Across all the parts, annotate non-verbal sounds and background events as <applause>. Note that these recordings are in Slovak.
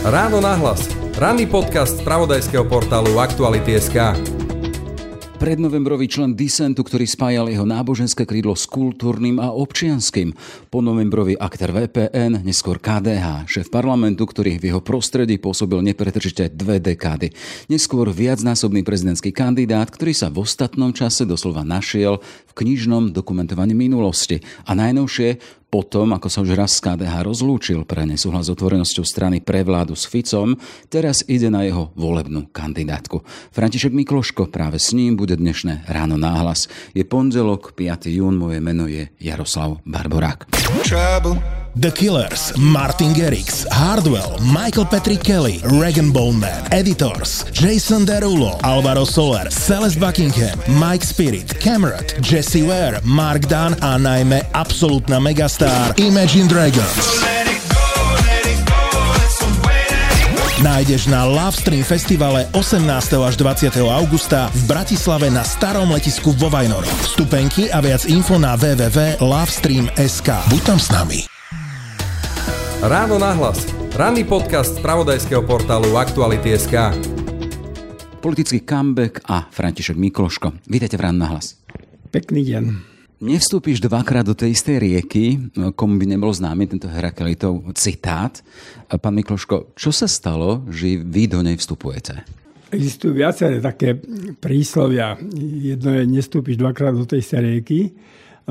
Ráno nahlas. Ranný podcast z pravodajského portálu Aktuality.sk. Prednovembrový člen disentu, ktorý spájal jeho náboženské krídlo s kultúrnym a občianským. Ponovembrový aktor VPN, neskôr KDH, šéf parlamentu, ktorý v jeho prostredí pôsobil nepretržite dve dekády. Neskôr viacnásobný prezidentský kandidát, ktorý sa v ostatnom čase doslova našiel v knižnom dokumentovaní minulosti. A najnovšie potom, ako sa už raz z KDH rozlúčil pre nesúhlas s otvorenosťou strany pre vládu s Ficom, teraz ide na jeho volebnú kandidátku. František Mikloško práve s ním bude dnešné ráno náhlas. Je pondelok, 5. jún, moje meno je Jaroslav Barborák. Trouble. The Killers, Martin Garrix, Hardwell, Michael Patrick Kelly, Regan Bowman, Editors, Jason Derulo, Alvaro Soler, Celeste Buckingham, Mike Spirit, Cameron, Jesse Ware, Mark Dunn a najmä absolútna megastar Imagine Dragons. Nájdeš na Lovestream festivale 18. až 20. augusta v Bratislave na starom letisku vo Vajnoroch. Vstupenky a viac info na www.lovestream.sk. Buď tam s nami. Ráno nahlas. Ranný podcast z pravodajského portálu Aktuality.sk. Politický comeback a František Mikloško. Vítajte v Ráno nahlas. Pekný deň. Nevstúpiš dvakrát do tej istej rieky, komu by nebol známy tento Heraklitov citát. Pán Mikloško, čo sa stalo, že vy do nej vstupujete? Existujú viaceré také príslovia. Jedno je nestúpiš dvakrát do tej istej rieky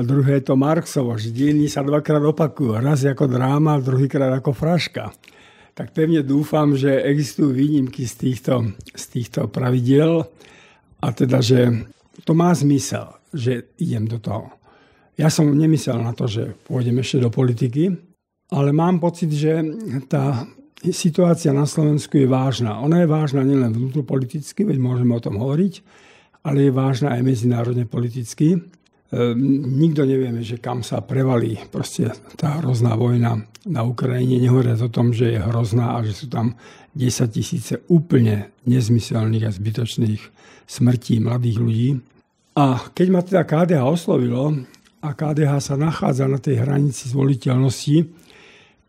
a druhé je to Marxovo, že dejiny sa dvakrát opakujú. Raz ako dráma, druhýkrát ako fraška. Tak pevne dúfam, že existujú výnimky z týchto, z týchto pravidiel a teda, že to má zmysel, že idem do toho. Ja som nemyslel na to, že pôjdem ešte do politiky, ale mám pocit, že tá situácia na Slovensku je vážna. Ona je vážna nielen vnútropoliticky, veď môžeme o tom hovoriť, ale je vážna aj medzinárodne politicky. Ehm, nikto nevieme, že kam sa prevalí proste tá hrozná vojna na Ukrajine. Nehovoriac o tom, že je hrozná a že sú tam 10 tisíce úplne nezmyselných a zbytočných smrtí mladých ľudí. A keď ma teda KDH oslovilo a KDH sa nachádza na tej hranici zvoliteľnosti,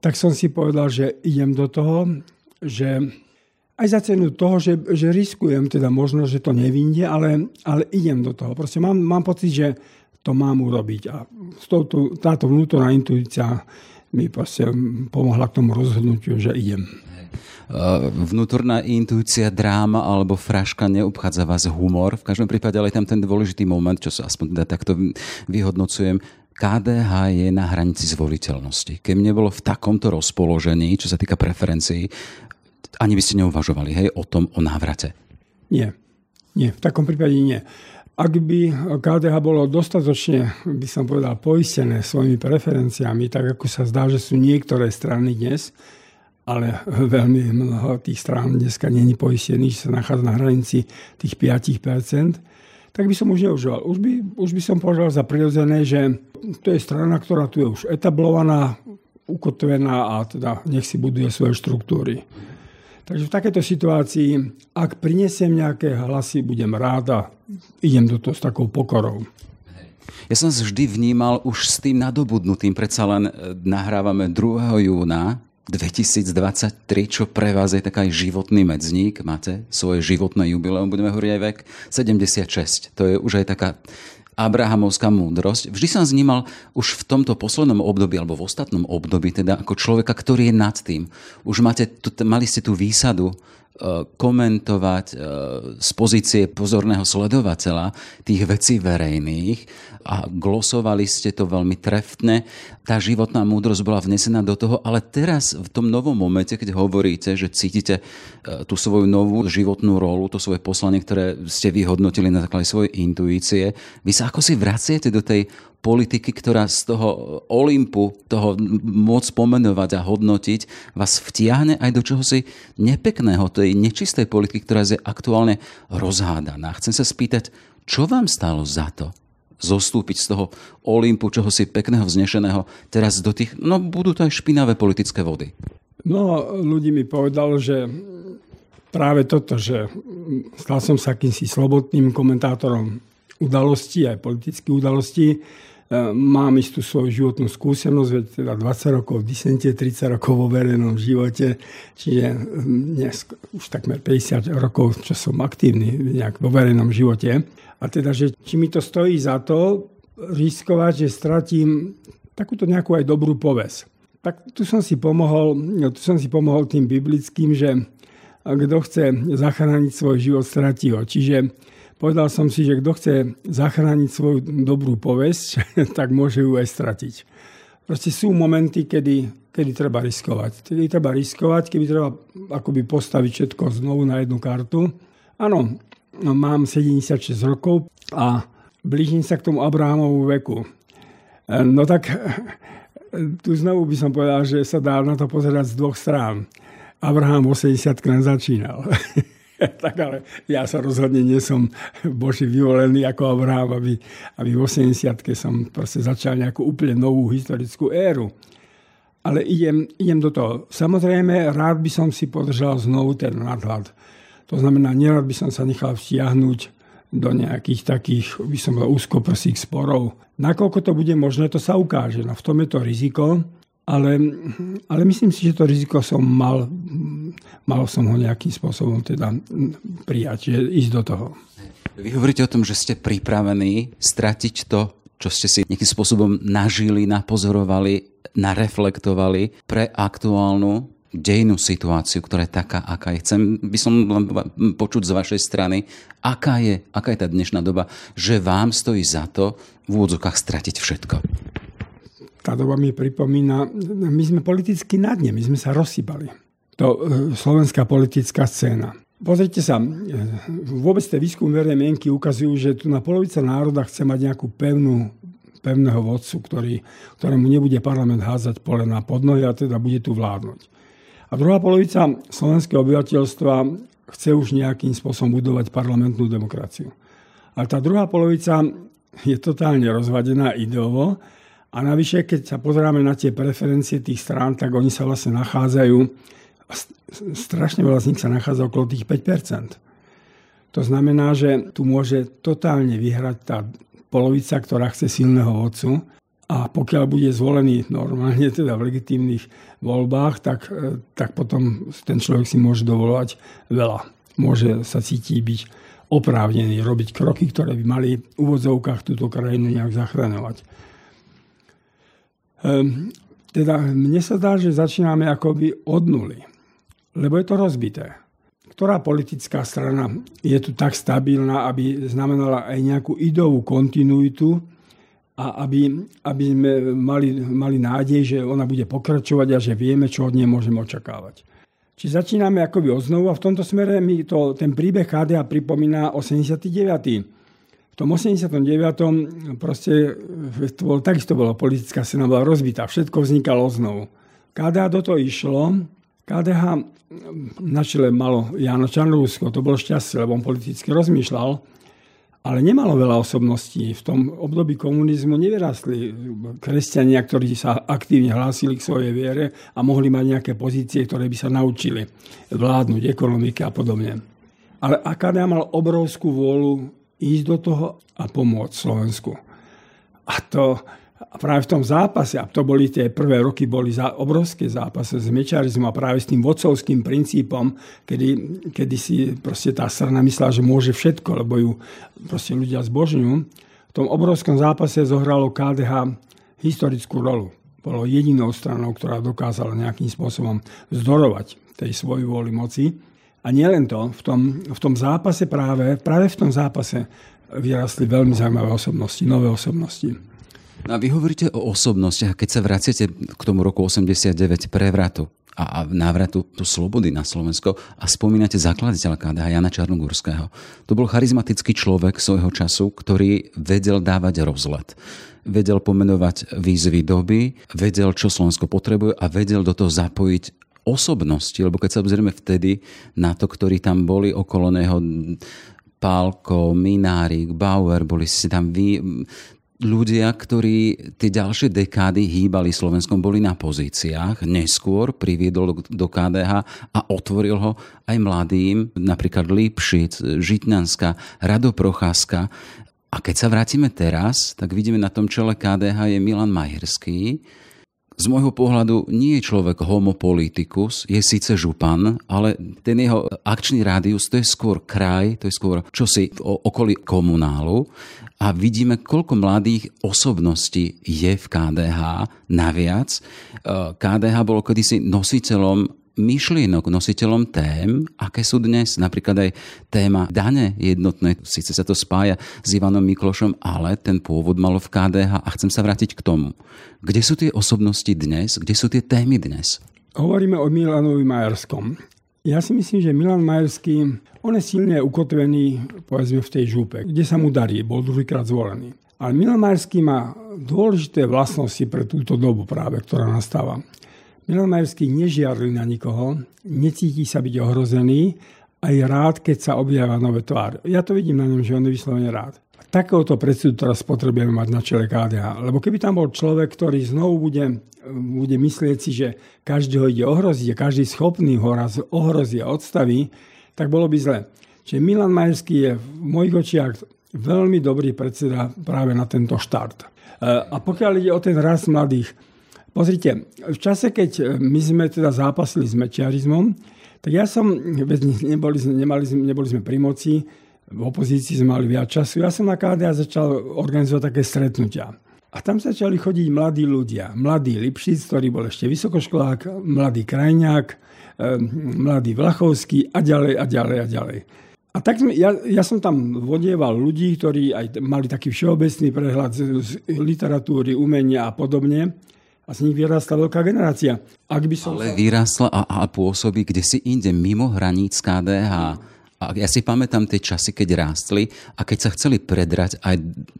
tak som si povedal, že idem do toho, že aj za cenu toho, že, že riskujem teda možno, že to nevinde, ale, ale idem do toho. Proste mám, mám pocit, že to mám urobiť. A touto, táto vnútorná intuícia mi proste pomohla k tomu rozhodnutiu, že idem. Vnútorná intuícia, dráma alebo fraška neobchádza vás humor. V každom prípade ale je tam ten dôležitý moment, čo sa aspoň teda takto vyhodnocujem. KDH je na hranici zvoliteľnosti. Keď nebolo v takomto rozpoložení, čo sa týka preferencií, ani by ste neuvažovali hej, o tom, o návrate. Nie. Nie, v takom prípade nie. Ak by KDH bolo dostatočne, by som povedal, poistené svojimi preferenciami, tak ako sa zdá, že sú niektoré strany dnes, ale veľmi mnoho tých strán dneska není poistených, že sa nachádza na hranici tých 5%, tak by som už neužíval. Už by, už by som považoval za prirodzené, že to je strana, ktorá tu je už etablovaná, ukotvená a teda nech si buduje svoje štruktúry. Takže v takéto situácii, ak prinesiem nejaké hlasy, budem rád a idem do toho s takou pokorou. Ja som vždy vnímal už s tým nadobudnutým, predsa len e, nahrávame 2. júna 2023, čo pre vás je taký životný medzník, máte svoje životné jubileum, budeme hovoriť aj vek 76. To je už aj taká abrahamovská múdrosť. Vždy som znímal už v tomto poslednom období, alebo v ostatnom období, teda ako človeka, ktorý je nad tým. Už máte, mali ste tú výsadu e, komentovať e, z pozície pozorného sledovateľa tých vecí verejných a glosovali ste to veľmi trefne. Tá životná múdrosť bola vnesená do toho, ale teraz v tom novom momente, keď hovoríte, že cítite e, tú svoju novú životnú rolu, to svoje poslanie, ktoré ste vyhodnotili na základe svojej intuície, vy sa ako si vraciate do tej politiky, ktorá z toho Olympu, toho môcť pomenovať a hodnotiť, vás vtiahne aj do čohosi nepekného, tej nečistej politiky, ktorá je aktuálne rozhádaná. Chcem sa spýtať, čo vám stalo za to, zostúpiť z toho Olympu, čoho si pekného, vznešeného, teraz do tých, no budú to aj špinavé politické vody. No, ľudí mi povedal, že práve toto, že stal som sa akýmsi slobodným komentátorom udalostí, aj politických udalostí, mám istú svoju životnú skúsenosť, veď teda 20 rokov v disente, 30 rokov vo verejnom živote, čiže dnes už takmer 50 rokov, čo som aktívny nejak vo verejnom živote. A teda, že či mi to stojí za to riskovať, že stratím takúto nejakú aj dobrú poves. Tak tu som si pomohol, tu som si pomohol tým biblickým, že kto chce zachrániť svoj život, stratí ho. Čiže Povedal som si, že kto chce zachrániť svoju dobrú povesť, <laughs> tak môže ju aj stratiť. Proste sú momenty, kedy, kedy treba riskovať. Kedy treba riskovať, keby treba akoby postaviť všetko znovu na jednu kartu. Áno, no, mám 76 rokov a blížim sa k tomu Abrahamovú veku. No tak <laughs> tu znovu by som povedal, že sa dá na to pozerať z dvoch strán. Abraham 80 krát začínal. <laughs> tak ale ja sa rozhodne nie som Boží vyvolený ako Abraham, aby, aby v 80 som proste začal nejakú úplne novú historickú éru. Ale idem, idem do toho. Samozrejme, rád by som si podržal znovu ten nadhľad. To znamená, nerad by som sa nechal vtiahnuť do nejakých takých, by som bol úzkoprsých sporov. Nakoľko to bude možné, to sa ukáže. No v tom je to riziko. Ale, ale myslím si, že to riziko som mal, mal som ho nejakým spôsobom teda prijať, že ísť do toho. Vy hovoríte o tom, že ste pripravení stratiť to, čo ste si nejakým spôsobom nažili, napozorovali, nareflektovali pre aktuálnu dejnú situáciu, ktorá je taká, aká je. Chcem by som len počuť z vašej strany, aká je, aká je tá dnešná doba, že vám stojí za to v úvodzokách stratiť všetko tá doba mi pripomína, my sme politicky na dne, my sme sa rozsypali. To e, slovenská politická scéna. Pozrite sa, e, vôbec tie výskum verejnej mienky ukazujú, že tu na polovica národa chce mať nejakú pevnú, pevného vodcu, ktorý, ktorému nebude parlament hádzať pole na podnohy a teda bude tu vládnuť. A druhá polovica slovenského obyvateľstva chce už nejakým spôsobom budovať parlamentnú demokraciu. A tá druhá polovica je totálne rozvadená ideovo a navyše, keď sa pozeráme na tie preferencie tých strán, tak oni sa vlastne nachádzajú, strašne veľa z nich sa nachádza okolo tých 5%. To znamená, že tu môže totálne vyhrať tá polovica, ktorá chce silného vodcu a pokiaľ bude zvolený normálne teda v legitímnych voľbách, tak, e, tak potom ten človek si môže dovolovať veľa. Môže sa cítiť byť oprávnený robiť kroky, ktoré by mali v úvodzovkách túto krajinu nejak zachraňovať. Ehm, teda mne sa zdá, že začíname akoby od nuly, lebo je to rozbité. Ktorá politická strana je tu tak stabilná, aby znamenala aj nejakú ideovú kontinuitu a aby, aby sme mali, mali nádej, že ona bude pokračovať a že vieme, čo od nej môžeme očakávať. Či začíname akoby od a v tomto smere mi to, ten príbeh KDA pripomína 89 v tom 89. proste to bolo, takisto bola politická scéna, bola rozbitá, všetko vznikalo znovu. KDH do toho išlo, KDH na čele malo Jano Čarnúsko, to bolo šťastie, lebo on politicky rozmýšľal, ale nemalo veľa osobností. V tom období komunizmu nevyrastli kresťania, ktorí sa aktívne hlásili k svojej viere a mohli mať nejaké pozície, ktoré by sa naučili vládnuť, ekonomike a podobne. Ale KDH mal obrovskú vôľu ísť do toho a pomôcť Slovensku. A to a práve v tom zápase, a to boli tie prvé roky, boli za, obrovské zápase s mečiarizmom a práve s tým vodcovským princípom, kedy, kedy si proste tá strana myslela, že môže všetko, lebo ju proste ľudia zbožňujú. V tom obrovskom zápase zohralo KDH historickú rolu. Bolo jedinou stranou, ktorá dokázala nejakým spôsobom zdorovať tej svojej vôli moci. A nielen to, v tom, v tom zápase práve, práve v tom zápase vyrastli veľmi zaujímavé osobnosti, nové osobnosti. No a vy hovoríte o osobnostiach, keď sa vraciate k tomu roku 89 prevratu a, a návratu tu slobody na Slovensko a spomínate zakladateľa KDH Jana Čarnogórského. To bol charizmatický človek svojho času, ktorý vedel dávať rozlet vedel pomenovať výzvy doby, vedel, čo Slovensko potrebuje a vedel do toho zapojiť osobnosti, lebo keď sa obzrieme vtedy na to, ktorí tam boli okolo neho, Pálko, Minárik, Bauer, boli si tam vy, ľudia, ktorí tie ďalšie dekády hýbali Slovenskom, boli na pozíciách. Neskôr priviedol do KDH a otvoril ho aj mladým, napríklad Lipšic, Žitnanská, Rado Procházka. A keď sa vrátime teraz, tak vidíme na tom čele KDH je Milan Majerský, z môjho pohľadu nie je človek homopolitikus, je síce župan, ale ten jeho akčný rádius to je skôr kraj, to je skôr čosi v okolí komunálu a vidíme, koľko mladých osobností je v KDH. Naviac, KDH bolo kedysi nositeľom myšlienok, nositeľom tém, aké sú dnes. Napríklad aj téma dane jednotné, síce sa to spája s Ivanom Miklošom, ale ten pôvod malo v KDH a chcem sa vrátiť k tomu. Kde sú tie osobnosti dnes? Kde sú tie témy dnes? Hovoríme o Milanovi Majerskom. Ja si myslím, že Milan Majerský, on je silne ukotvený, povedzme, v tej žúpe, kde sa mu darí, bol druhýkrát zvolený. Ale Milan Majerský má dôležité vlastnosti pre túto dobu práve, ktorá nastáva. Milan Majerský nežiarli na nikoho, necíti sa byť ohrozený a je rád, keď sa objavia nové tvár. Ja to vidím na ňom, že on je vyslovene rád. Takéhoto predsedu teraz potrebujeme mať na čele KDH. Lebo keby tam bol človek, ktorý znovu bude, bude myslieť si, že každého ide ohroziť každý schopný ho raz ohrozí a odstaví, tak bolo by zle. Čiže Milan Majerský je v mojich očiach veľmi dobrý predseda práve na tento štart. E, a pokiaľ ide o ten rast mladých, Pozrite, v čase, keď e, my sme teda zápasili s mečiarizmom, tak ja som, neboli, nemali, neboli sme pri moci, v opozícii sme mali viac času, ja som na KDA začal organizovať také stretnutia. A tam začali chodiť mladí ľudia. Mladý Lipšic, ktorý bol ešte vysokoškolák, mladý Krajňák, e, mladý Vlachovský a ďalej a ďalej a ďalej. A tak sme, ja, ja som tam vodieval ľudí, ktorí aj mali taký všeobecný prehľad z, z literatúry, umenia a podobne a z nich vyrastla veľká generácia. Ak by som Ale sa... vyrastla a, a pôsobí kde si inde, mimo hraníc KDH. A ja si pamätám tie časy, keď rástli a keď sa chceli predrať aj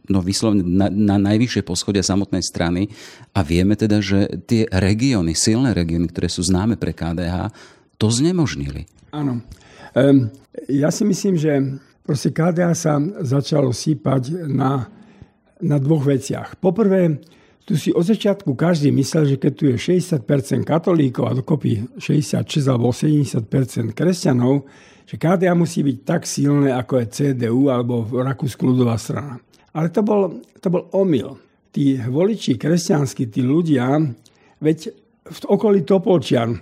no, vyslovne na, na najvyššie poschodia samotnej strany a vieme teda, že tie regióny, silné regióny, ktoré sú známe pre KDH, to znemožnili. Áno. Um, ja si myslím, že proste KDH sa začalo sípať na, na dvoch veciach. Poprvé, tu si od začiatku každý myslel, že keď tu je 60% katolíkov a dokopy 66 alebo 70% kresťanov, že KDA musí byť tak silné, ako je CDU alebo Rakúsku ľudová strana. Ale to bol, to bol omyl. Tí voliči kresťanskí, tí ľudia, veď v okolí Topolčian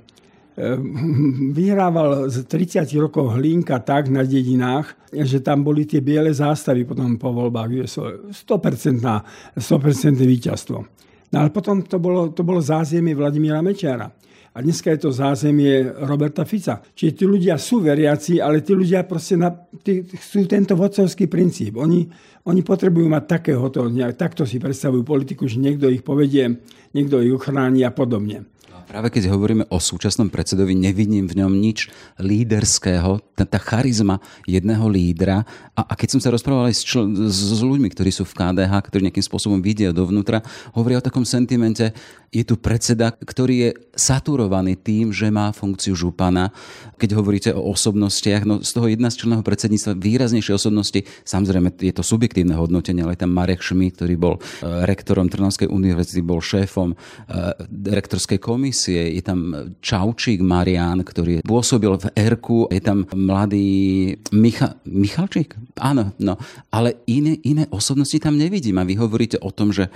<laughs> vyhrával z 30 rokov Hlinka tak na dedinách, že tam boli tie biele zástavy potom po voľbách. 100%, 100% víťazstvo. No ale potom to bolo, to bolo zázemie Vladimíra Mečiara. A dneska je to zázemie Roberta Fica. Čiže tí ľudia sú veriaci, ale tí ľudia proste na, tí, sú tento vodcovský princíp. Oni, oni potrebujú mať takéhoto, takto si predstavujú politiku, že niekto ich povedie, niekto ich uchráni a podobne. Práve keď hovoríme o súčasnom predsedovi, nevidím v ňom nič líderského, tá, tá charizma jedného lídra. A, a keď som sa rozprával aj s, čl- s ľuďmi, ktorí sú v KDH, ktorí nejakým spôsobom vidia dovnútra, hovoria o takom sentimente, je tu predseda, ktorý je saturovaný tým, že má funkciu župana. Keď hovoríte o osobnostiach, no z toho jedna z členného predsedníctva výraznejšie osobnosti, samozrejme je to subjektívne hodnotenie, ale je tam Marek Šmit, ktorý bol e, rektorom Trnavskej univerzity, bol šéfom e, rektorskej komisie, je tam Čaučík Marian, ktorý pôsobil v Erku, je tam mladý Micha, Michalčík? Áno, no. Ale iné, iné osobnosti tam nevidím. A vy hovoríte o tom, že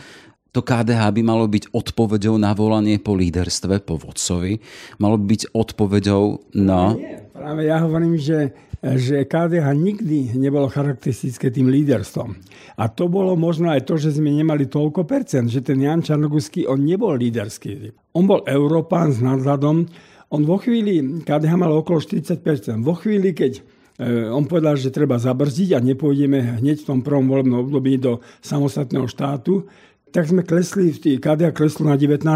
to KDH by malo byť odpovedou na volanie po líderstve, po vodcovi. Malo by byť odpovedou na... Nie, práve ja hovorím, že, že KDH nikdy nebolo charakteristické tým líderstvom. A to bolo možno aj to, že sme nemali toľko percent, že ten Jan Čarnoguský, on nebol líderský. On bol Európán s nadhľadom. On vo chvíli, KDH mal okolo 40%. Vo chvíli, keď e, on povedal, že treba zabrzdiť a nepôjdeme hneď v tom prvom volebnom období do samostatného štátu, tak sme klesli, KDA kleslo na 19%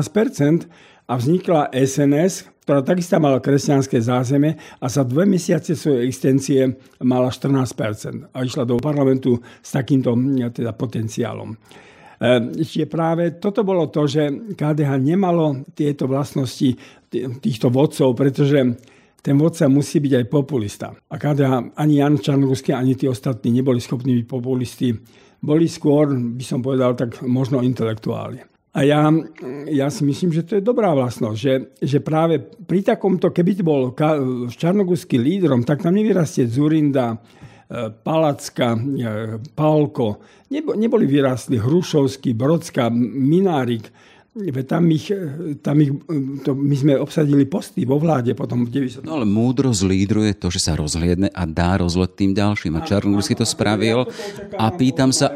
a vznikla SNS, ktorá takisto mala kresťanské zázemie a za dve mesiace svojej existencie mala 14% a išla do parlamentu s takýmto teda, potenciálom. Čiže práve toto bolo to, že KDH nemalo tieto vlastnosti týchto vodcov, pretože ten vodca musí byť aj populista. A KDH ani Jan Čarnogórsky, ani tí ostatní neboli schopní byť populisti boli skôr, by som povedal, tak možno intelektuáli. A ja, ja si myslím, že to je dobrá vlastnosť, že, že práve pri takomto, keby bol Čarnogórsky lídrom, tak tam nevyrastie Zurinda, Palacka, Pálko, neboli vyrástli Hrušovský, Brodská, Minárik, tam ich, tam ich, to, my sme obsadili posty vo vláde potom v 90. No ale múdrosť lídru je to, že sa rozhliadne a dá rozlet tým ďalším. A Čarnúrsky to spravil a pýtam sa...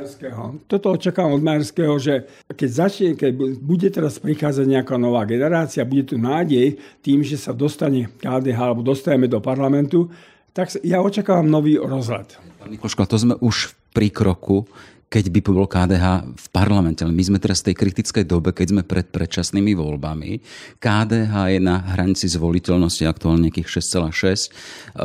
Toto očakávam od Majerského, že keď začne, keď bude teraz prichádzať nejaká nová generácia, bude tu nádej tým, že sa dostane KDH alebo dostajeme do parlamentu, tak ja očakávam nový rozhľad. Pán Mikloško, to sme už pri kroku keď by bol KDH v parlamente. My sme teraz v tej kritickej dobe, keď sme pred predčasnými voľbami. KDH je na hranici zvoliteľnosti aktuálne nejakých 6,6%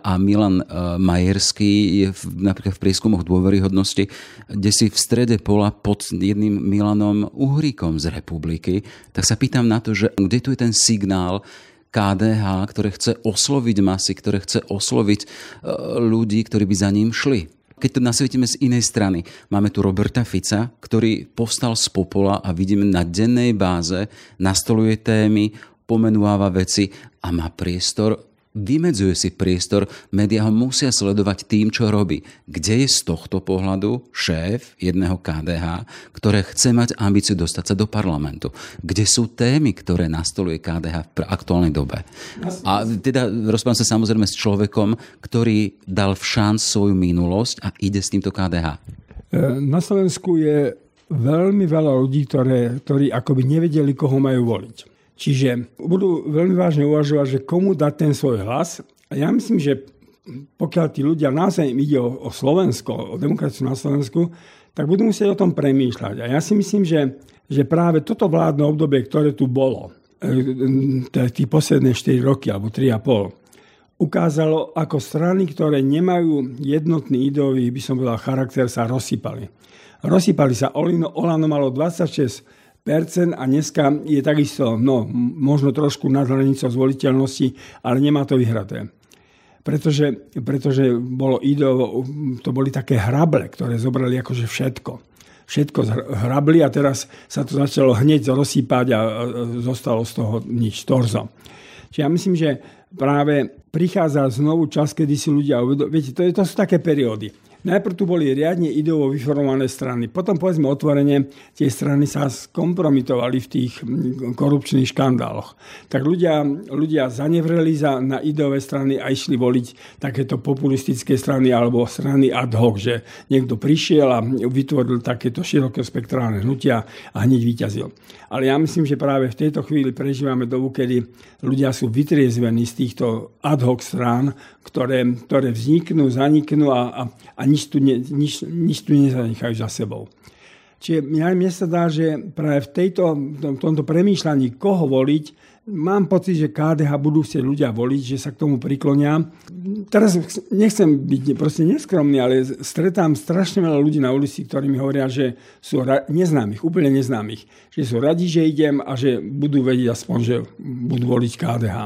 a Milan e, Majerský je v, napríklad v prieskumoch dôveryhodnosti, kde si v strede pola pod jedným Milanom Uhríkom z republiky. Tak sa pýtam na to, že kde tu je ten signál, KDH, ktoré chce osloviť masy, ktoré chce osloviť e, ľudí, ktorí by za ním šli. Keď to nasvietime z inej strany, máme tu Roberta Fica, ktorý povstal z popola a vidíme na dennej báze, nastoluje témy, pomenúva veci a má priestor vymedzuje si priestor, médiá ho musia sledovať tým, čo robí. Kde je z tohto pohľadu šéf jedného KDH, ktoré chce mať ambíciu dostať sa do parlamentu? Kde sú témy, ktoré nastoluje KDH v aktuálnej dobe? A teda rozprávam sa samozrejme s človekom, ktorý dal v šanc svoju minulosť a ide s týmto KDH. E, na Slovensku je veľmi veľa ľudí, ktoré, ktorí akoby nevedeli, koho majú voliť. Čiže budú veľmi vážne uvažovať, že komu dať ten svoj hlas. A ja myslím, že pokiaľ tí ľudia naozaj ide o, o Slovensko, o demokraciu na Slovensku, tak budú musieť o tom premýšľať. A ja si myslím, že, že práve toto vládne obdobie, ktoré tu bolo, e, tí posledné 4 roky alebo 3,5, ukázalo, ako strany, ktoré nemajú jednotný ideový, by som povedal, charakter, sa rozsypali. Rozsypali sa. Olano malo 26 a dneska je takisto, no, možno trošku nad hranicou zvoliteľnosti, ale nemá to vyhraté. Pretože, pretože bolo ideovo, to boli také hrable, ktoré zobrali akože všetko. Všetko hrabli a teraz sa to začalo hneď rozsýpať a zostalo z toho nič, torzo. Čiže ja myslím, že práve prichádza znovu čas, kedy si ľudia uvedomujú, viete, to, je, to sú také periódy Najprv tu boli riadne ideovo vyformované strany. Potom, povedzme otvorene, tie strany sa skompromitovali v tých mm, korupčných škandáloch. Tak ľudia, ľudia zanevreli za, na ideové strany a išli voliť takéto populistické strany alebo strany ad hoc, že niekto prišiel a vytvoril takéto široké spektrálne hnutia a hneď vyťazil. Ale ja myslím, že práve v tejto chvíli prežívame dobu, kedy ľudia sú vytriezvení z týchto ad hoc strán, ktoré, ktoré vzniknú, zaniknú a, a, a nič, tu ne, nič, nič tu nezanechajú za sebou. Čiže mňa, mne sa dá, že práve v tejto, v tomto premýšľaní, koho voliť, mám pocit, že KDH budú chcieť ľudia voliť, že sa k tomu priklonia. Teraz nechcem byť proste neskromný, ale stretám strašne veľa ľudí na ulici, ktorí mi hovoria, že sú ra- neznámych, úplne neznámych. Že sú radi, že idem a že budú vedieť aspoň, že budú voliť KDH.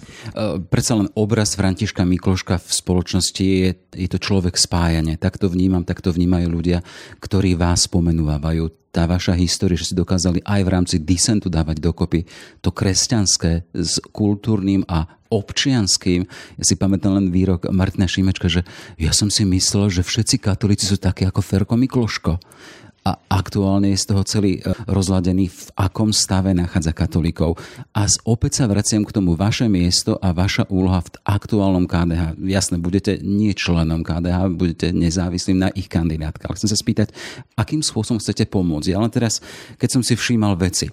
E, predsa len obraz Františka Mikloška v spoločnosti je, je to človek spájania. Tak to vnímam, tak to vnímajú ľudia, ktorí vás pomenúvajú. Tá vaša história, že ste dokázali aj v rámci disentu dávať dokopy to kresťanské s kultúrnym a občianským. Ja si pamätám len výrok Martina Šimečka, že ja som si myslel, že všetci katolíci sú takí ako Ferko Mikloško a aktuálne je z toho celý e, rozladený, v akom stave nachádza katolíkov. A opäť sa vraciam k tomu vaše miesto a vaša úloha v aktuálnom KDH. Jasne, budete nie členom KDH, budete nezávislým na ich kandidátka. Ale chcem sa spýtať, akým spôsobom chcete pomôcť. Ale teraz, keď som si všímal veci, e,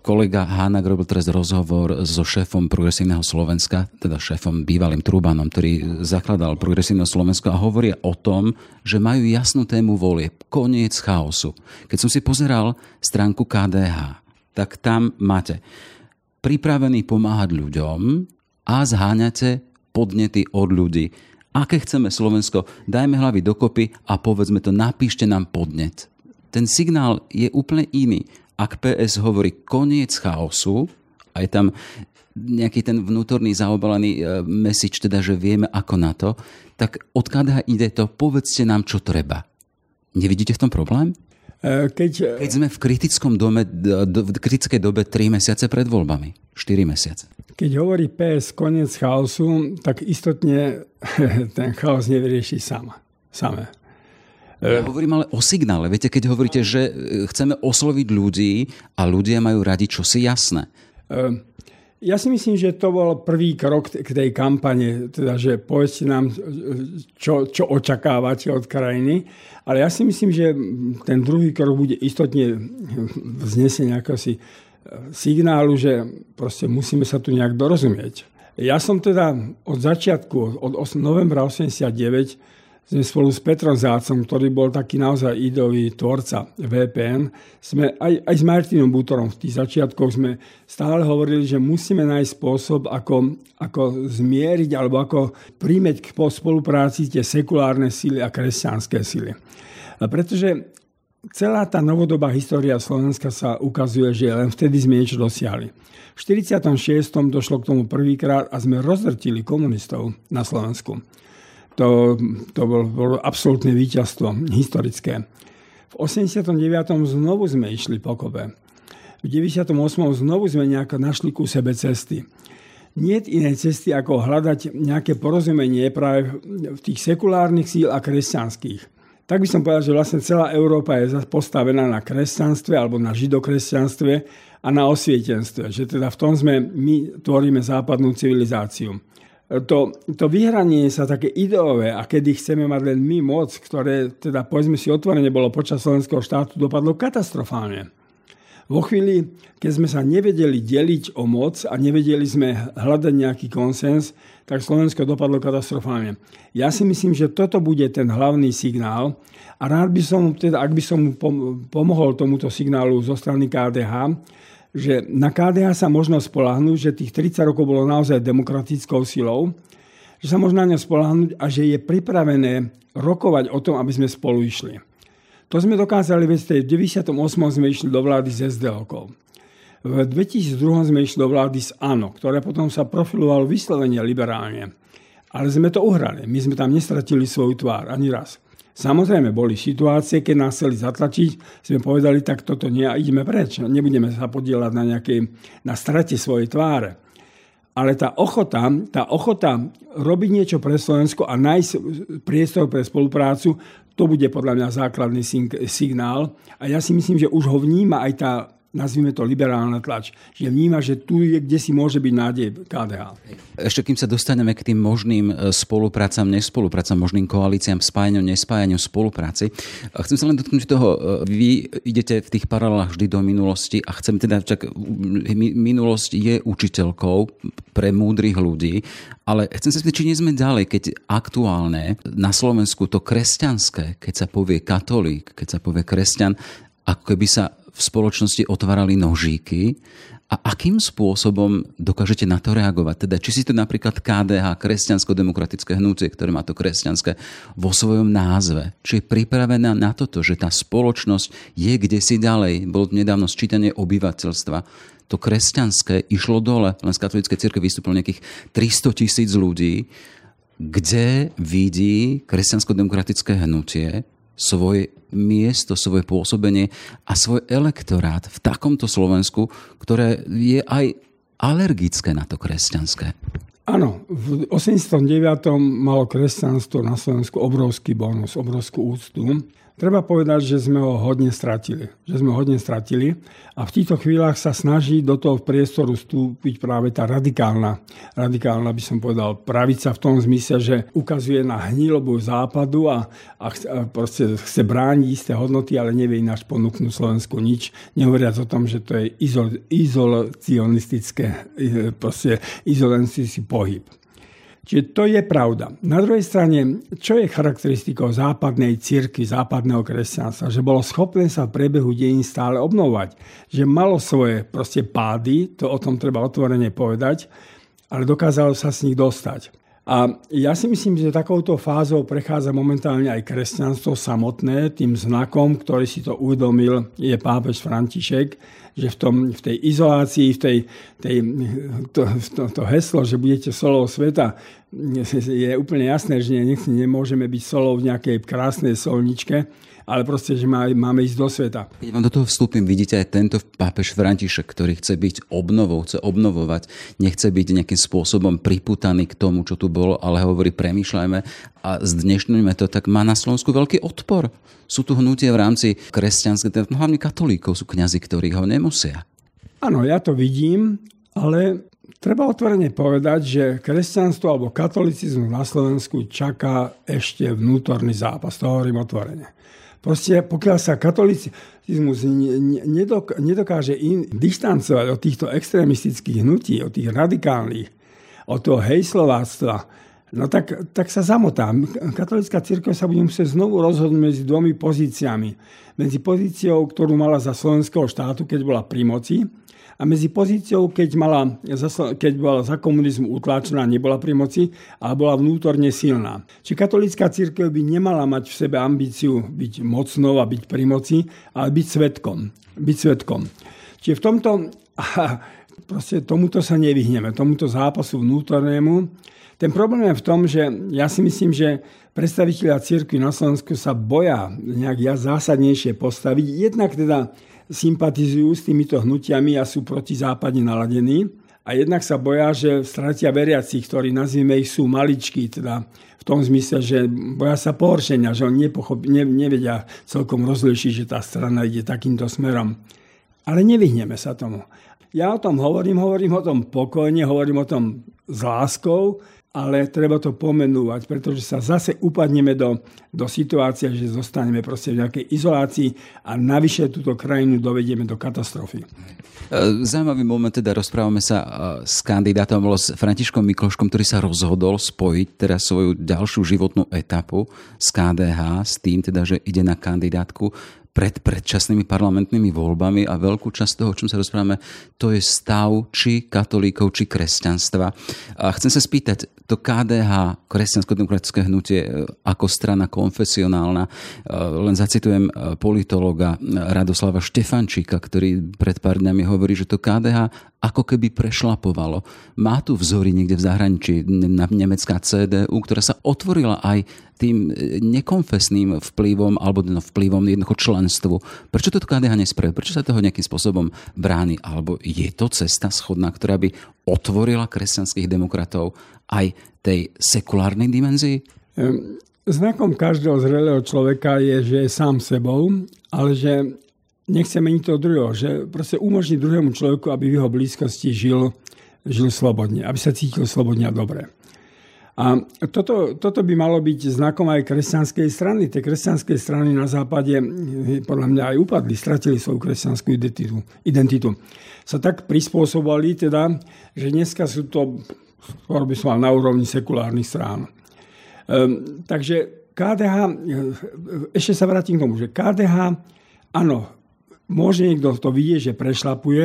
kolega Hának robil teraz rozhovor so šéfom Progresívneho Slovenska, teda šéfom bývalým Trubanom, ktorý zakladal Progresívne Slovensko a hovoria o tom, že majú jasnú tému volie. Koniec chaosu. Keď som si pozeral stránku KDH, tak tam máte pripravený pomáhať ľuďom a zháňate podnety od ľudí. Aké chceme Slovensko, dajme hlavy dokopy a povedzme to, napíšte nám podnet. Ten signál je úplne iný. Ak PS hovorí koniec chaosu, a je tam nejaký ten vnútorný zaobalený e, message, teda, že vieme ako na to, tak od KDH ide to, povedzte nám, čo treba. Nevidíte v tom problém? keď, keď sme v kritickom dome, v kritickej dobe 3 mesiace pred voľbami, 4 mesiace. Keď hovorí PS koniec chaosu, tak istotne <laughs> ten chaos nevyrieši sama. Samé. Ja hovorím ale o signále. Viete, keď hovoríte, že chceme osloviť ľudí a ľudia majú radi čosi jasné. Ja si myslím, že to bol prvý krok k tej kampane, teda, že povedzte nám, čo, čo očakávate od krajiny. Ale ja si myslím, že ten druhý krok bude istotne vznesenie si signálu, že proste musíme sa tu nejak dorozumieť. Ja som teda od začiatku, od novembra 89, sme spolu s Petrom Zácom, ktorý bol taký naozaj ideový tvorca VPN, sme aj, aj s Martinom Butorom v tých začiatkoch sme stále hovorili, že musíme nájsť spôsob, ako, ako zmieriť alebo ako príjmeť k spolupráci tie sekulárne síly a kresťanské síly. Pretože celá tá novodobá história Slovenska sa ukazuje, že len vtedy sme niečo dosiahli. V 46. došlo k tomu prvýkrát a sme rozdrtili komunistov na Slovensku. To, to bolo, bolo absolútne víťazstvo historické. V 89. znovu sme išli po kope. V 98. znovu sme nejako našli ku sebe cesty. Nie inej cesty, ako hľadať nejaké porozumenie práve v tých sekulárnych síl a kresťanských. Tak by som povedal, že vlastne celá Európa je postavená na kresťanstve alebo na židokresťanstve a na osvietenstve. Že teda v tom sme, my tvoríme západnú civilizáciu to, to vyhranie sa také ideové a kedy chceme mať len my moc, ktoré teda povedzme si otvorene bolo počas slovenského štátu, dopadlo katastrofálne. Vo chvíli, keď sme sa nevedeli deliť o moc a nevedeli sme hľadať nejaký konsens, tak Slovensko dopadlo katastrofálne. Ja si myslím, že toto bude ten hlavný signál a rád by som, teda, ak by som pomohol tomuto signálu zo strany KDH, že na KDH sa možno spolahnúť, že tých 30 rokov bolo naozaj demokratickou silou, že sa možno na ňa spolahnúť a že je pripravené rokovať o tom, aby sme spolu išli. To sme dokázali, veď v 98. sme išli do vlády s SDO. V 2002 sme išli do vlády s ANO, ktoré potom sa profilovalo vyslovene liberálne. Ale sme to uhrali. My sme tam nestratili svoju tvár ani raz. Samozrejme, boli situácie, keď nás chceli zatlačiť, sme povedali, tak toto nie, ideme preč. Nebudeme sa podielať na, nejakej, na strate svojej tváre. Ale tá ochota, tá ochota robiť niečo pre Slovensko a nájsť priestor pre spoluprácu, to bude podľa mňa základný signál. A ja si myslím, že už ho vníma aj tá nazvime to liberálna tlač, že vníma, že tu je, kde si môže byť nádej KDH. Ešte kým sa dostaneme k tým možným e, spoluprácam, nespoluprácam, možným koalíciám, spájaniu, nespájaniu, spolupráci, chcem sa len dotknúť toho, e, vy idete v tých paralelách vždy do minulosti a chcem teda, čak, minulosť je učiteľkou pre múdrych ľudí, ale chcem sa spýtať, či nie sme ďalej, keď aktuálne na Slovensku to kresťanské, keď sa povie katolík, keď sa povie kresťan, ako keby sa v spoločnosti otvárali nožíky a akým spôsobom dokážete na to reagovať? Teda, či si to napríklad KDH, kresťansko-demokratické hnutie, ktoré má to kresťanské vo svojom názve, či je pripravená na toto, že tá spoločnosť je kde si ďalej. Bolo nedávno sčítanie obyvateľstva. To kresťanské išlo dole. Len z katolíckej cirkvi vystúpilo nejakých 300 tisíc ľudí, kde vidí kresťansko-demokratické hnutie svoje miesto, svoje pôsobenie a svoj elektorát v takomto Slovensku, ktoré je aj alergické na to kresťanské. Áno, v 89. malo kresťanstvo na Slovensku obrovský bonus, obrovskú úctu. Treba povedať, že sme ho hodne stratili. Že sme ho hodne stratili a v týchto chvíľach sa snaží do toho priestoru vstúpiť práve tá radikálna, radikálna by som povedal, pravica v tom zmysle, že ukazuje na hnilobu západu a, a, a proste chce brániť isté hodnoty, ale nevie ináč ponúknuť Slovensku nič, nehovoriac o tom, že to je izol, izolacionistické, proste izolacionistický pohyb. Čiže to je pravda. Na druhej strane, čo je charakteristikou západnej cirkvi, západného kresťanstva? Že bolo schopné sa v priebehu dejín stále obnovať. Že malo svoje proste pády, to o tom treba otvorene povedať, ale dokázalo sa s nich dostať. A ja si myslím, že takouto fázou prechádza momentálne aj kresťanstvo samotné, tým znakom, ktorý si to uvedomil, je pápež František, že v, tom, v tej izolácii, v tej, tej, to, to, to heslo, že budete solou sveta, je úplne jasné, že ne, nemôžeme byť solou v nejakej krásnej solničke, ale proste, že má, máme ísť do sveta. Keď vám do toho vstúpim, vidíte aj tento pápež František, ktorý chce byť obnovou, chce obnovovať, nechce byť nejakým spôsobom priputaný k tomu, čo tu bolo, ale hovorí, premýšľajme a zdnešňujme to, tak má na Slovensku veľký odpor. Sú tu hnutia v rámci kresťanských, hlavne katolíkov sú kňazi, ktorí ho nemusia. Áno, ja to vidím, ale treba otvorene povedať, že kresťanstvo alebo katolicizmus na Slovensku čaká ešte vnútorný zápas. To hovorím otvorene. Proste pokiaľ sa katolicizmus nedokáže in, distancovať od týchto extrémistických hnutí, od tých radikálnych, od toho hejslováctva, no tak, tak sa zamotá. Katolická církev sa bude musieť znovu rozhodnúť medzi dvomi pozíciami. Medzi pozíciou, ktorú mala za slovenského štátu, keď bola pri moci, a medzi pozíciou, keď, mala, keď bola za komunizmu utláčená, nebola pri moci, ale bola vnútorne silná. Či katolická církev by nemala mať v sebe ambíciu byť mocnou a byť pri moci, ale byť svetkom. Byť svetkom. Čiže v tomto, proste tomuto sa nevyhneme, tomuto zápasu vnútornému. Ten problém je v tom, že ja si myslím, že predstaviteľia církvy na Slovensku sa boja nejak zásadnejšie postaviť. Jednak teda sympatizujú s týmito hnutiami a sú protizápadne naladení. A jednak sa boja, že stratia veriacich, ktorí nazvime ich sú maličkí, teda v tom zmysle, že boja sa pohoršenia, že oni nepochop, ne, nevedia celkom rozlišiť, že tá strana ide takýmto smerom. Ale nevyhneme sa tomu. Ja o tom hovorím, hovorím o tom pokojne, hovorím o tom s láskou, ale treba to pomenúvať, pretože sa zase upadneme do, do situácie, že zostaneme proste v nejakej izolácii a navyše túto krajinu dovedieme do katastrofy. E, zaujímavý moment, teda rozprávame sa e, s kandidátom, s Františkom Mikloškom, ktorý sa rozhodol spojiť teraz svoju ďalšiu životnú etapu s KDH, s tým teda, že ide na kandidátku pred predčasnými parlamentnými voľbami a veľkú časť toho, o čom sa rozprávame, to je stav či katolíkov, či kresťanstva. A chcem sa spýtať, to KDH, kresťansko-demokratické hnutie, e, ako strana konfesionálna, e, len zacitujem e, politologa Radoslava Štefančíka, ktorý pred pár dňami hovorí, že to KDH ako keby prešlapovalo. Má tu vzory niekde v zahraničí, na nemecká CDU, ktorá sa otvorila aj tým nekonfesným vplyvom alebo no, vplyvom jednoducho členstvu. Prečo to KDH nespravil? Prečo sa toho nejakým spôsobom bráni? Alebo je to cesta schodná, ktorá by otvorila kresťanských demokratov aj tej sekulárnej dimenzii? Znakom každého zrelého človeka je, že je sám sebou, ale že nechce meniť toho druhého, že proste umožní druhému človeku, aby v jeho blízkosti žil, žil slobodne, aby sa cítil slobodne a dobre. A toto, toto by malo byť znakom aj kresťanskej strany. Tie kresťanské strany na západe hm, podľa mňa aj upadli, stratili svoju kresťanskú identitu. identitu. Sa tak prispôsobovali teda, že dneska sú to, skôr by som mal na úrovni sekulárnych strán. Um, takže KDH, ešte sa vrátim k tomu, že KDH, áno, môže niekto to vidieť, že prešlapuje,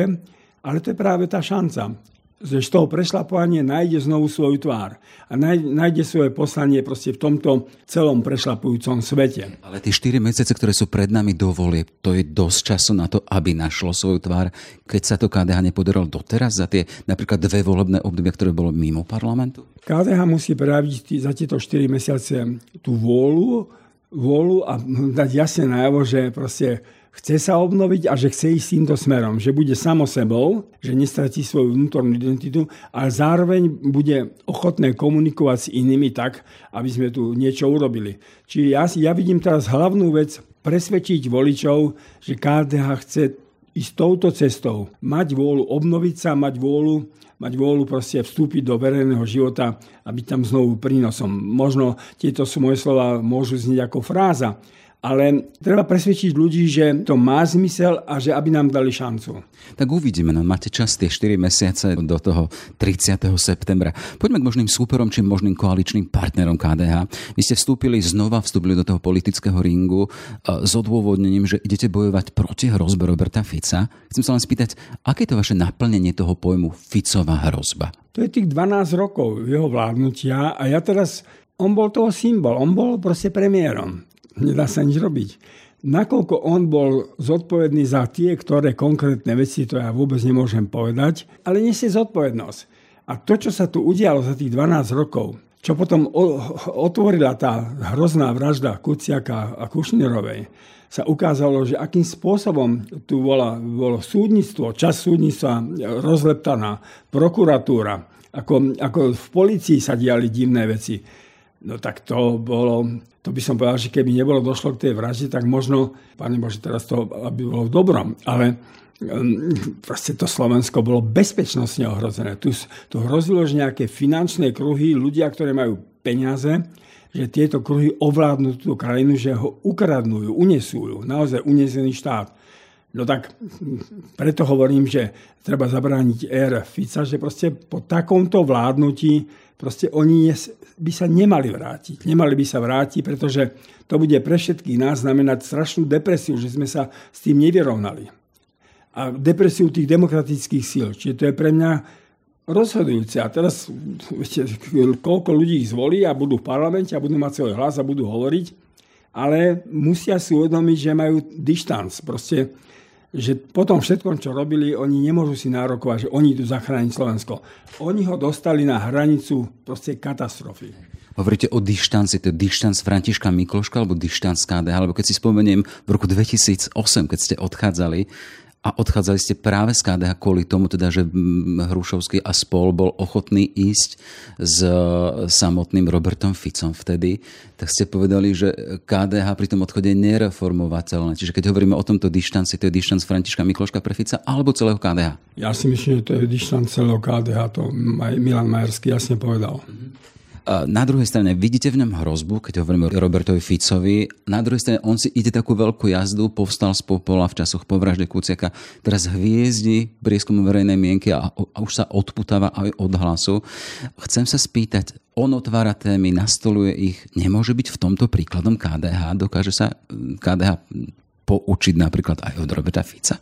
ale to je práve tá šanca že z toho prešlapovania nájde znovu svoju tvár a nájde svoje poslanie proste v tomto celom prešlapujúcom svete. Ale tie 4 mesiace, ktoré sú pred nami do volie, to je dosť času na to, aby našlo svoju tvár, keď sa to KDH nepodarilo doteraz za tie napríklad dve volebné obdobia, ktoré bolo mimo parlamentu? KDH musí prejaviť za tieto 4 mesiace tú vôľu, vôľu a dať jasne najavo, že proste chce sa obnoviť a že chce ísť týmto smerom, že bude samo sebou, že nestratí svoju vnútornú identitu, ale zároveň bude ochotné komunikovať s inými tak, aby sme tu niečo urobili. Čiže ja, ja vidím teraz hlavnú vec, presvedčiť voličov, že KDH chce ísť touto cestou, mať vôľu obnoviť sa, mať vôľu, mať vôľu proste vstúpiť do verejného života a byť tam znovu prínosom. Možno tieto sú moje slova môžu znieť ako fráza, ale treba presvedčiť ľudí, že to má zmysel a že aby nám dali šancu. Tak uvidíme, no máte čas tie 4 mesiace do toho 30. septembra. Poďme k možným súperom či možným koaličným partnerom KDH. Vy ste vstúpili znova, vstúpili do toho politického ringu s odôvodnením, že idete bojovať proti hrozbe Roberta Fica. Chcem sa len spýtať, aké je to vaše naplnenie toho pojmu Ficová hrozba? To je tých 12 rokov jeho vládnutia a ja teraz on bol toho symbol, on bol proste premiérom nedá sa nič robiť. Nakoľko on bol zodpovedný za tie, ktoré konkrétne veci, to ja vôbec nemôžem povedať, ale nesie zodpovednosť. A to, čo sa tu udialo za tých 12 rokov, čo potom otvorila tá hrozná vražda Kuciaka a Kušnerovej, sa ukázalo, že akým spôsobom tu bola, bolo súdnictvo, čas súdnictva rozleptaná, prokuratúra, ako, ako v policii sa diali divné veci. No tak to bolo to by som povedal, že keby nebolo došlo k tej vražde, tak možno, pane Bože, teraz to aby bolo v dobrom, ale proste to Slovensko bolo bezpečnostne ohrozené. Tu, tu hrozilo, že nejaké finančné kruhy, ľudia, ktoré majú peniaze, že tieto kruhy ovládnu tú krajinu, že ho ukradnú, unesú ju, naozaj unesený štát. No tak preto hovorím, že treba zabrániť ér Fica, že proste po takomto vládnutí proste oni by sa nemali vrátiť. Nemali by sa vrátiť, pretože to bude pre všetkých nás znamenať strašnú depresiu, že sme sa s tým nevyrovnali. A depresiu tých demokratických síl. Čiže to je pre mňa rozhodujúce. A teraz viete, koľko ľudí ich zvolí a budú v parlamente a budú mať svoj hlas a budú hovoriť, ale musia si uvedomiť, že majú dištanc. Proste že potom všetkom, čo robili, oni nemôžu si nárokovať, že oni tu zachrániť Slovensko. Oni ho dostali na hranicu proste katastrofy. Hovoríte o dištanci, to je dištanc Františka Mikloška alebo dištanc KDH, alebo keď si spomeniem v roku 2008, keď ste odchádzali, a odchádzali ste práve z KDH kvôli tomu, teda, že Hrušovský a spol bol ochotný ísť s e, samotným Robertom Ficom vtedy, tak ste povedali, že KDH pri tom odchode je nereformovateľné. Čiže keď hovoríme o tomto dištanci, to je dištanc Františka Mikloška pre Fica alebo celého KDH? Ja si myslím, že to je dištanc celého KDH, to Milan Majerský jasne povedal. Mm-hmm. Na druhej strane vidíte v ňom hrozbu, keď hovoríme o Robertovi Ficovi. Na druhej strane on si ide takú veľkú jazdu, povstal z popola v časoch po vražde Kuciaka. Teraz hviezdi prieskumu verejnej mienky a, a už sa odputáva aj od hlasu. Chcem sa spýtať, on otvára témy, nastoluje ich. Nemôže byť v tomto príkladom KDH? Dokáže sa KDH poučiť napríklad aj od Roberta Fica?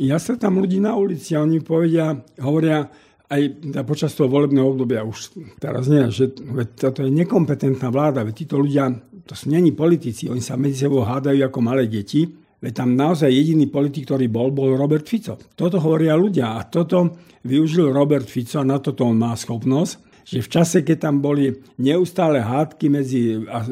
Ja sa tam ľudí na ulici oni povedia, hovoria, aj počas toho volebného obdobia už teraz nie, že toto je nekompetentná vláda, veď títo ľudia, to sú není politici, oni sa medzi sebou hádajú ako malé deti, veď tam naozaj jediný politik, ktorý bol, bol Robert Fico. Toto hovoria ľudia a toto využil Robert Fico a na toto on má schopnosť, že v čase, keď tam boli neustále hádky medzi... A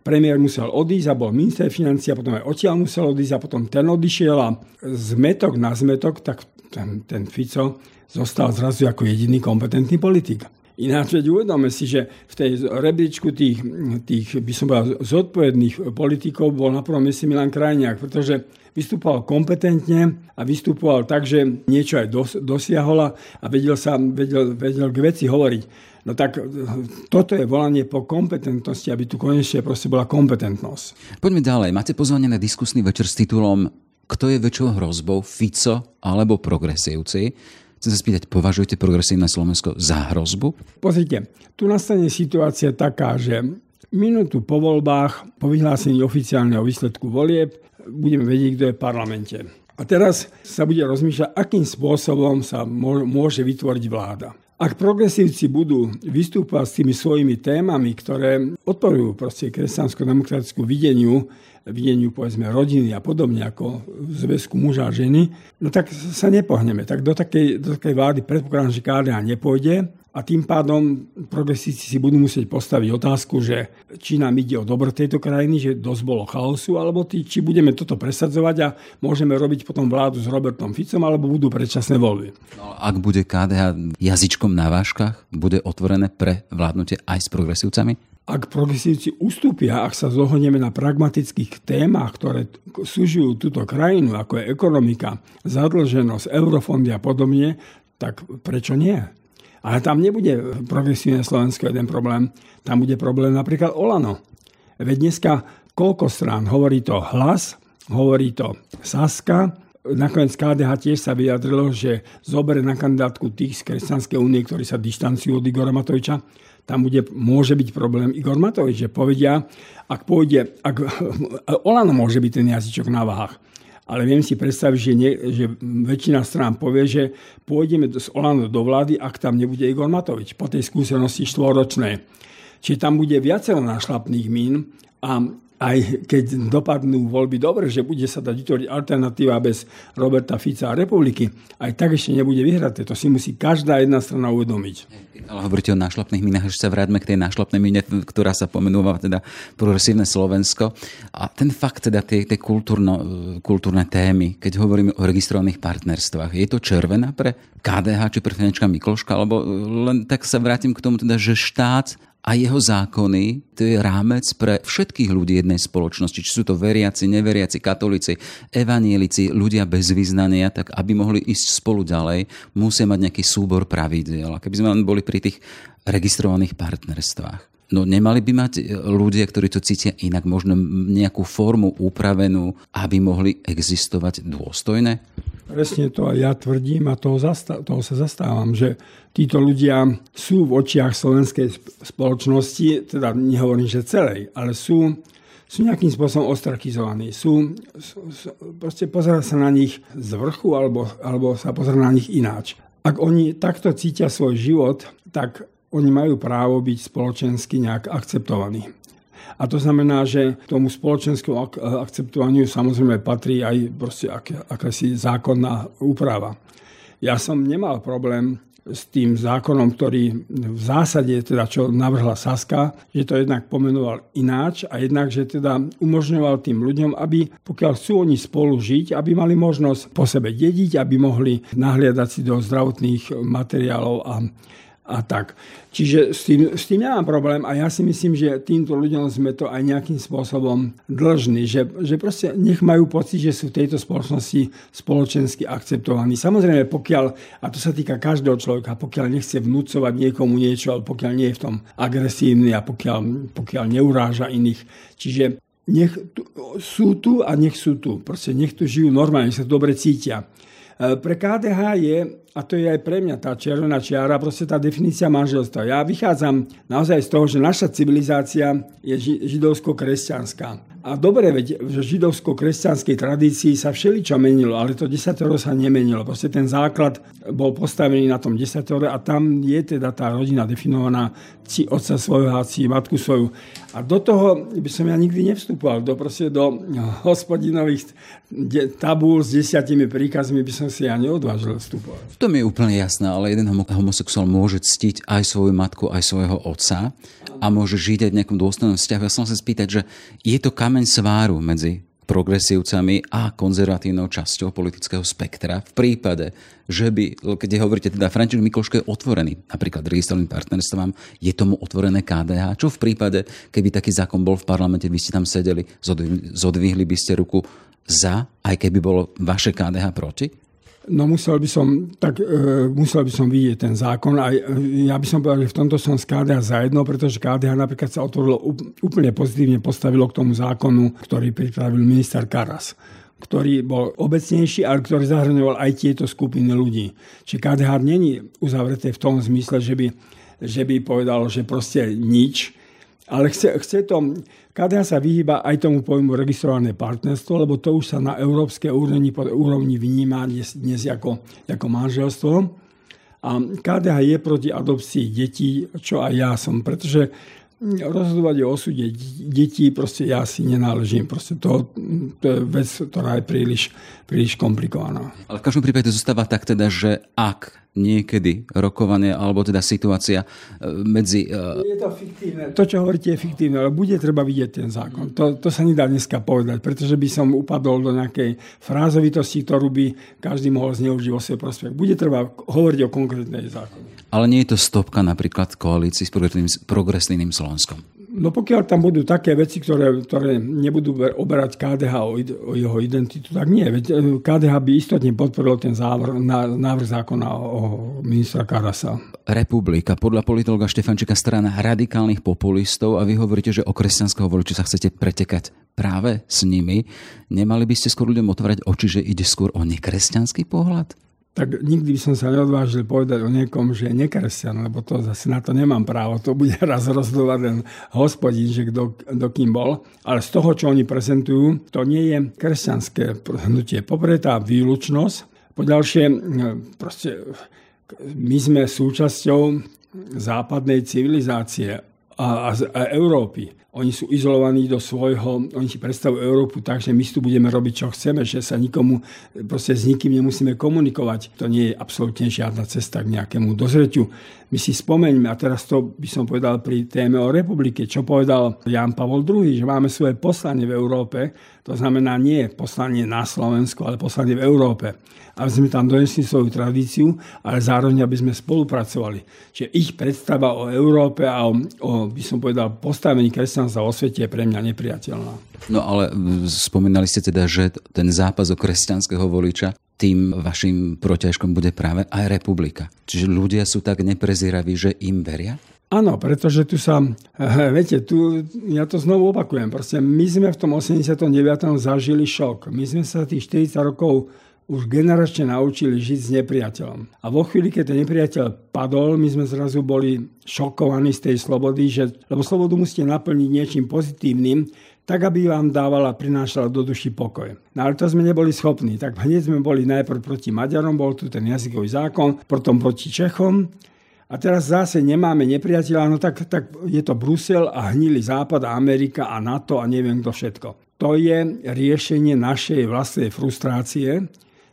premiér musel odísť a bol minister financí a potom aj odtiaľ musel odísť a potom ten odišiel a zmetok na zmetok, tak ten, ten Fico zostal zrazu ako jediný kompetentný politik. Ináč veď uvedome si, že v tej rebríčku tých, tých, by som povedal, zodpovedných politikov bol na prvom mieste Milan Krajniak, pretože vystupoval kompetentne a vystupoval tak, že niečo aj dos, dosiahol a vedel, sa, vedel, vedel k veci hovoriť. No tak toto je volanie po kompetentnosti, aby tu konečne proste bola kompetentnosť. Poďme ďalej. Máte pozvanie na diskusný večer s titulom Kto je väčšou hrozbou, Fico alebo progresívci? Chcem sa spýtať, považujete progresívne Slovensko za hrozbu? Pozrite, tu nastane situácia taká, že minútu po voľbách, po vyhlásení oficiálneho výsledku volieb, budeme vedieť, kto je v parlamente. A teraz sa bude rozmýšľať, akým spôsobom sa môže vytvoriť vláda. Ak progresívci budú vystúpať s tými svojimi témami, ktoré odporujú proste kresťansko-demokratickému videniu, videniu povedzme rodiny a podobne ako v zväzku muža a ženy, no tak sa nepohneme. Tak do takej, do takej vlády predpokladám, že KDH nepôjde a tým pádom progresíci si budú musieť postaviť otázku, že či nám ide o dobro tejto krajiny, že dosť bolo chaosu, alebo tý, či budeme toto presadzovať a môžeme robiť potom vládu s Robertom Ficom, alebo budú predčasné voľby. No, ak bude KDH jazyčkom na váškach, bude otvorené pre vládnutie aj s progresívcami? ak progresívci ustúpia, ak sa zohodneme na pragmatických témach, ktoré súžujú túto krajinu, ako je ekonomika, zadlženosť, eurofondy a podobne, tak prečo nie? Ale tam nebude progresívne Slovensko jeden problém. Tam bude problém napríklad Olano. Veď dneska koľko strán. Hovorí to hlas, hovorí to Saska, Nakoniec KDH tiež sa vyjadrilo, že zoberie na kandidátku tých z Kresťanskej únie, ktorí sa dištancujú od Igora Matoviča. Tam bude, môže byť problém Igor Matovič, že povedia, ak pôjde, ak, <laughs> Olano môže byť ten jazyčok na váhach. Ale viem si predstaviť, že, nie, že väčšina strán povie, že pôjdeme z Olano do vlády, ak tam nebude Igor Matovič po tej skúsenosti štvoročnej. Čiže tam bude viacero našlapných mín a aj keď dopadnú voľby dobre, že bude sa dať vytvoriť alternatíva bez Roberta Fica a republiky, aj tak ešte nebude vyhraté. To si musí každá jedna strana uvedomiť. Ale hovoríte o nášlapných minách, že sa vráťme k tej nášlapnej mine, ktorá sa pomenúva teda progresívne Slovensko. A ten fakt, teda tie, tie kultúrno, kultúrne témy, keď hovoríme o registrovaných partnerstvách, je to červená pre KDH či pre Finančka Mikloška, alebo len tak sa vrátim k tomu, teda, že štát a jeho zákony, to je rámec pre všetkých ľudí jednej spoločnosti, či sú to veriaci, neveriaci, katolíci, evanielici, ľudia bez vyznania, tak aby mohli ísť spolu ďalej, musia mať nejaký súbor pravidiel. A keby sme len boli pri tých registrovaných partnerstvách. No nemali by mať ľudia, ktorí to cítia inak, možno nejakú formu upravenú, aby mohli existovať dôstojne? Presne to aj ja tvrdím a toho, zasta- toho sa zastávam, že títo ľudia sú v očiach slovenskej spoločnosti, teda nehovorím, že celej, ale sú, sú nejakým spôsobom ostrakizovaní. Sú, sú, sú, proste pozera sa na nich z vrchu alebo, alebo sa pozera na nich ináč. Ak oni takto cítia svoj život, tak oni majú právo byť spoločensky nejak akceptovaní. A to znamená, že tomu spoločenskému ak- akceptovaniu samozrejme patrí aj proste ak- akási zákonná úprava. Ja som nemal problém s tým zákonom, ktorý v zásade, teda čo navrhla Saska, že to jednak pomenoval ináč a jednak, že teda umožňoval tým ľuďom, aby pokiaľ chcú oni spolu žiť, aby mali možnosť po sebe dediť, aby mohli nahliadať si do zdravotných materiálov a a tak. Čiže s tým, s tým nemám problém a ja si myslím, že týmto ľuďom sme to aj nejakým spôsobom dlžní, že, že proste nech majú pocit, že sú v tejto spoločnosti spoločensky akceptovaní. Samozrejme, pokiaľ, a to sa týka každého človeka, pokiaľ nechce vnúcovať niekomu niečo, ale pokiaľ nie je v tom agresívny a pokiaľ, pokiaľ neuráža iných. Čiže nech tu, sú tu a nech sú tu. Proste nech tu žijú normálne, nech sa dobre cítia. E, pre KDH je, a to je aj pre mňa tá červená čiara, proste tá definícia manželstva. Ja vychádzam naozaj z toho, že naša civilizácia je židovsko-kresťanská. A dobre, veď v židovsko-kresťanskej tradícii sa všeličo menilo, ale to desatoro sa nemenilo. Proste ten základ bol postavený na tom desatore a tam je teda tá rodina definovaná ci otca svojho a ci matku svoju. A do toho by som ja nikdy nevstupoval. Do, proste do hospodinových tabúl s desiatimi príkazmi by som si ja neodvážil vstupovať. To mi je úplne jasné, ale jeden homosexuál môže ctiť aj svoju matku, aj svojho otca a môže žiť aj v nejakom dôstojnom vzťahu. Ja som sa spýtať, že je to kameň sváru medzi progresívcami a konzervatívnou časťou politického spektra v prípade, že by, keď hovoríte teda František Mikloško je otvorený napríklad registrovaným partnerstvám, je tomu otvorené KDH. Čo v prípade, keby taký zákon bol v parlamente, vy ste tam sedeli, zodvihli by ste ruku za, aj keby bolo vaše KDH proti? No musel by som, tak, e, musel by som vidieť ten zákon. A ja by som povedal, že v tomto som s KDH zajedno, pretože KDH napríklad sa otvorilo, úplne pozitívne postavilo k tomu zákonu, ktorý pripravil minister Karas ktorý bol obecnejší, ale ktorý zahrňoval aj tieto skupiny ľudí. Čiže KDH není uzavreté v tom zmysle, že by, že by povedalo, že proste nič, ale chce, chce to, KDH sa vyhýba aj tomu pojmu registrované partnerstvo, lebo to už sa na európskej úrovni, úrovni vníma dnes, dnes ako, ako manželstvo. A KDH je proti adopcii detí, čo aj ja som, pretože rozhodovať o osude detí, proste ja si nenáležím. Proste to, to je vec, ktorá je príliš, príliš komplikovaná. Ale v každom prípade zostáva tak teda, že ak niekedy rokovanie alebo teda situácia e, medzi... Uh... Je to fiktívne. To, čo hovoríte, je fiktívne, ale bude treba vidieť ten zákon. To, to sa nedá dneska povedať, pretože by som upadol do nejakej frázovitosti, ktorú by každý mohol zneužiť vo svoj prospech. Bude treba hovoriť o konkrétnej zákone. Ale nie je to stopka napríklad koalícii s progresívnym Slovenskom? No pokiaľ tam budú také veci, ktoré, ktoré nebudú oberať KDH o, o jeho identitu, tak nie. Veď e, KDH by istotne podporil ten závr, ná, návrh zákona o ministra Karasa. Republika, podľa politologa Štefančeka strana radikálnych populistov a vy hovoríte, že o kresťanského voliča sa chcete pretekať práve s nimi. Nemali by ste skôr ľuďom otvárať oči, že ide skôr o nekresťanský pohľad? Tak nikdy by som sa neodvážil povedať o niekom, že je nekresťan, lebo to zase na to nemám právo. To bude <laughs> raz rozhodovať ten hospodín, že kto, kto kým bol. Ale z toho, čo oni prezentujú, to nie je kresťanské hnutie. Poprvé tá výlučnosť, poďalšie, proste my sme súčasťou západnej civilizácie a, a, a Európy. Oni sú izolovaní do svojho, oni si predstavujú Európu tak, že my tu budeme robiť, čo chceme, že sa nikomu, proste s nikým nemusíme komunikovať. To nie je absolútne žiadna cesta k nejakému dozreťu. My si spomeňme, a teraz to by som povedal pri téme o republike, čo povedal Jan Pavol II, že máme svoje poslanie v Európe, to znamená nie poslanie na Slovensku, ale poslanie v Európe aby sme tam donesli svoju tradíciu, ale zároveň, aby sme spolupracovali. Čiže ich predstava o Európe a o, o by som povedal, postavení kresťanstva vo svete je pre mňa nepriateľná. No ale spomínali ste teda, že ten zápas o kresťanského voliča tým vašim protiažkom bude práve aj republika. Čiže ľudia sú tak neprezíraví, že im veria? Áno, pretože tu sa, viete, tu, ja to znovu opakujem, proste my sme v tom 89. zažili šok. My sme sa tých 40 rokov už generačne naučili žiť s nepriateľom. A vo chvíli, keď ten nepriateľ padol, my sme zrazu boli šokovaní z tej slobody, že, lebo slobodu musíte naplniť niečím pozitívnym, tak aby vám dávala, prinášala do duši pokoj. No ale to sme neboli schopní. Tak hneď sme boli najprv proti Maďarom, bol tu ten jazykový zákon, potom proti Čechom. A teraz zase nemáme nepriateľa, no tak, tak je to Brusel a hnili Západ a Amerika a NATO a neviem kto všetko. To je riešenie našej vlastnej frustrácie,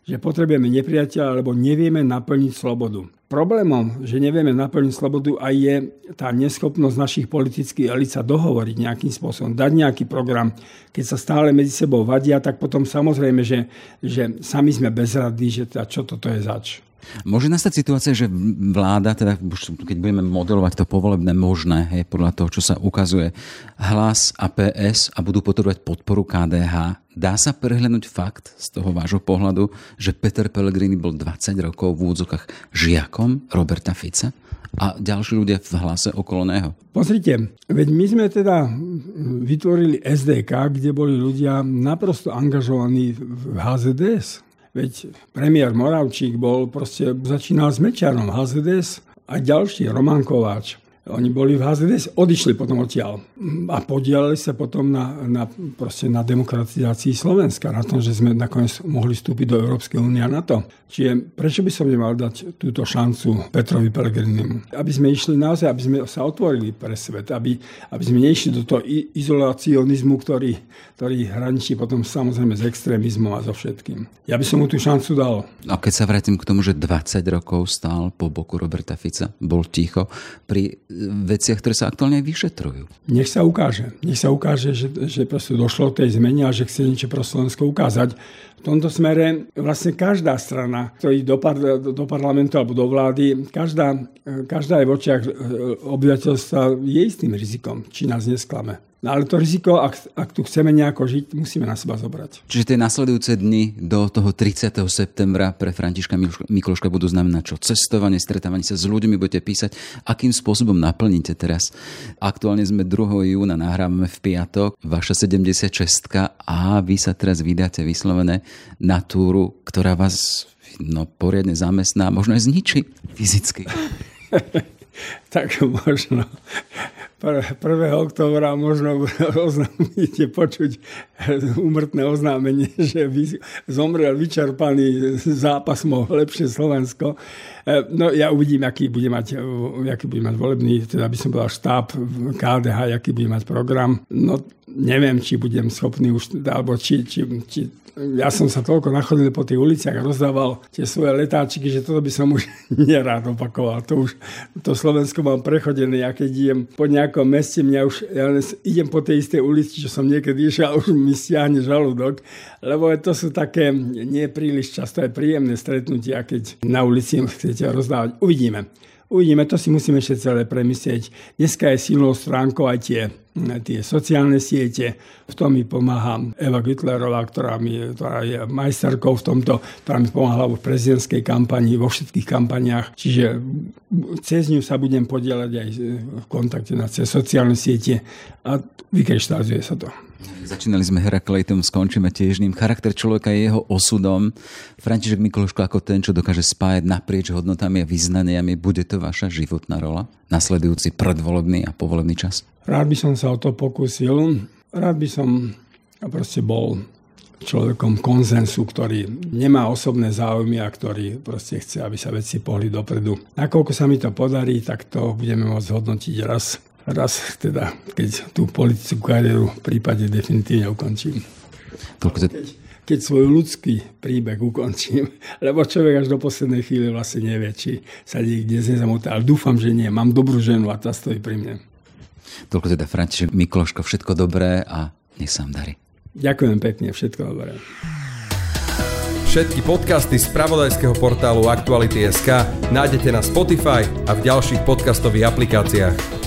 že potrebujeme nepriateľa, alebo nevieme naplniť slobodu. Problémom, že nevieme naplniť slobodu, aj je tá neschopnosť našich politických elit sa dohovoriť nejakým spôsobom, dať nejaký program. Keď sa stále medzi sebou vadia, tak potom samozrejme, že, že sami sme bezradní, že teda, čo toto je zač. Môže nastať situácia, že vláda, teda keď budeme modelovať to povolebné možné, hej, podľa toho, čo sa ukazuje, hlas a PS a budú potrebovať podporu KDH, dá sa prehľadnúť fakt z toho vášho pohľadu, že Peter Pellegrini bol 20 rokov v úvodzokách žiakom Roberta Fica? a ďalší ľudia v hlase okolo neho. Pozrite, veď my sme teda vytvorili SDK, kde boli ľudia naprosto angažovaní v HZDS. Veď premiér Moravčík bol proste, začínal s Mečarom, HZDS a ďalší, Roman Kováč. Oni boli v HZDS, odišli potom odtiaľ a podielali sa potom na, na, na demokratizácii Slovenska, na tom, že sme nakoniec mohli vstúpiť do Európskej únie a NATO. Čiže prečo by som nemal dať túto šancu Petrovi Pellegrinimu? Aby sme išli naozaj, aby sme sa otvorili pre svet, aby, aby sme neišli do toho izolacionizmu, ktorý, ktorý hraničí potom samozrejme s extrémizmom a so všetkým. Ja by som mu tú šancu dal. A keď sa vrátim k tomu, že 20 rokov stál po boku Roberta Fica, bol ticho pri veciach, ktoré sa aktuálne vyšetrujú. Nech sa ukáže. Nech sa ukáže, že, že proste došlo k tej zmene a že chce niečo pro Slovensko ukázať. V tomto smere vlastne každá strana, ktorý do, par, do parlamentu alebo do vlády, každá, každá je v očiach obyvateľstva je istým rizikom, či nás nesklame. No ale to riziko, ak, ak tu chceme nejako žiť, musíme na seba zobrať. Čiže tie nasledujúce dni do toho 30. septembra pre Františka Mikloška budú znamenať čo? Cestovanie, stretávanie sa s ľuďmi, budete písať, akým spôsobom naplníte teraz. Aktuálne sme 2. júna, nahrávame v piatok, vaša 76 a vy sa teraz vydáte vyslovené na túru, ktorá vás no, poriadne zamestná, možno aj zničí fyzicky. <laughs> tak možno 1. oktobra možno budete počuť úmrtné oznámenie, že zomrel vyčerpaný zápas lepšie Slovensko. E, no ja uvidím, aký bude mať, aký bude mať volebný, teda by som povedal štáb KDH, aký bude mať program. No neviem, či budem schopný už, alebo či, či, či ja som sa toľko nachodil po tých uliciach a rozdával tie svoje letáčiky, že toto by som už <laughs> nerád opakoval. To už to Slovensko mám prechodené. Ja keď idem po nejakom meste, mňa už, ja idem po tej istej ulici, čo som niekedy išiel už mi stiahne žalúdok, lebo to sú také nie príliš často aj príjemné stretnutia, keď na ulici chcete rozdávať. Uvidíme. Uvidíme, to si musíme ešte celé premyslieť. Dneska je silnou stránkou aj tie tie sociálne siete. V tom mi pomáha Eva Gütlerová, ktorá, mi, ktorá je majsterkou v tomto, ktorá mi pomáhala v prezidentskej kampani, vo všetkých kampaniách. Čiže cez ňu sa budem podielať aj v kontakte na cez sociálne siete a vykreštalizuje sa to. Začínali sme Herakleitom, skončíme tiež ním. Charakter človeka je jeho osudom. František Mikloško ako ten, čo dokáže spájať naprieč hodnotami a vyznaniami, bude to vaša životná rola? Nasledujúci predvolebný a povolebný čas? Rád by som sa o to pokúsil. Rád by som proste bol človekom konzensu, ktorý nemá osobné záujmy a ktorý proste chce, aby sa veci pohli dopredu. Nakoľko sa mi to podarí, tak to budeme môcť hodnotiť raz raz teda, keď tú politickú kariéru v prípade definitívne ukončím. Keď, keď svoj ľudský príbeh ukončím, <laughs> lebo človek až do poslednej chvíle vlastne nevie, či sa niekde nezamotá, ale dúfam, že nie. Mám dobrú ženu a tá stojí pri mne. Toľko teda František Mikloško, všetko dobré a nech sa vám darí. Ďakujem pekne, všetko dobré. Všetky podcasty z pravodajského portálu Aktuality.sk nájdete na Spotify a v ďalších podcastových aplikáciách.